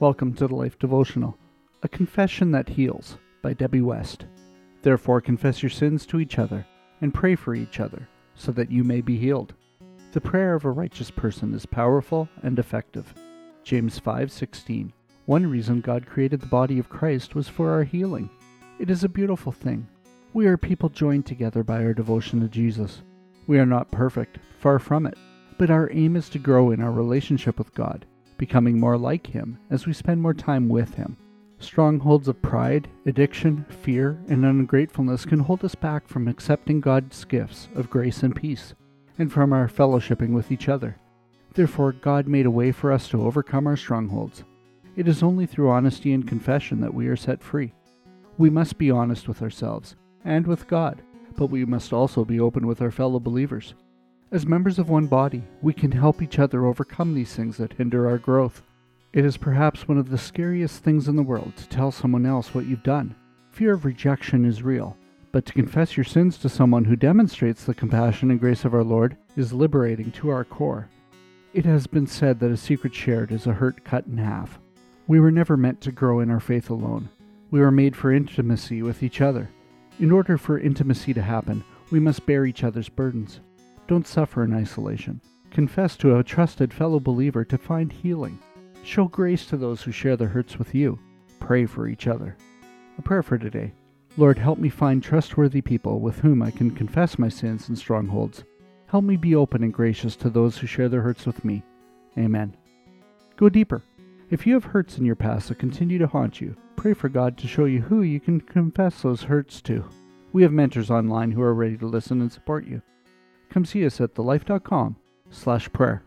Welcome to the Life Devotional, a confession that heals by Debbie West. Therefore, confess your sins to each other and pray for each other so that you may be healed. The prayer of a righteous person is powerful and effective. James 5:16. One reason God created the body of Christ was for our healing. It is a beautiful thing. We are people joined together by our devotion to Jesus. We are not perfect, far from it, but our aim is to grow in our relationship with God becoming more like Him as we spend more time with Him. Strongholds of pride, addiction, fear, and ungratefulness can hold us back from accepting God's gifts of grace and peace, and from our fellowshipping with each other. Therefore, God made a way for us to overcome our strongholds. It is only through honesty and confession that we are set free. We must be honest with ourselves and with God, but we must also be open with our fellow believers. As members of one body, we can help each other overcome these things that hinder our growth. It is perhaps one of the scariest things in the world to tell someone else what you've done. Fear of rejection is real, but to confess your sins to someone who demonstrates the compassion and grace of our Lord is liberating to our core. It has been said that a secret shared is a hurt cut in half. We were never meant to grow in our faith alone. We were made for intimacy with each other. In order for intimacy to happen, we must bear each other's burdens. Don't suffer in isolation. Confess to a trusted fellow believer to find healing. Show grace to those who share their hurts with you. Pray for each other. A prayer for today. Lord, help me find trustworthy people with whom I can confess my sins and strongholds. Help me be open and gracious to those who share their hurts with me. Amen. Go deeper. If you have hurts in your past that continue to haunt you, pray for God to show you who you can confess those hurts to. We have mentors online who are ready to listen and support you come see us at thelife.com slash prayer.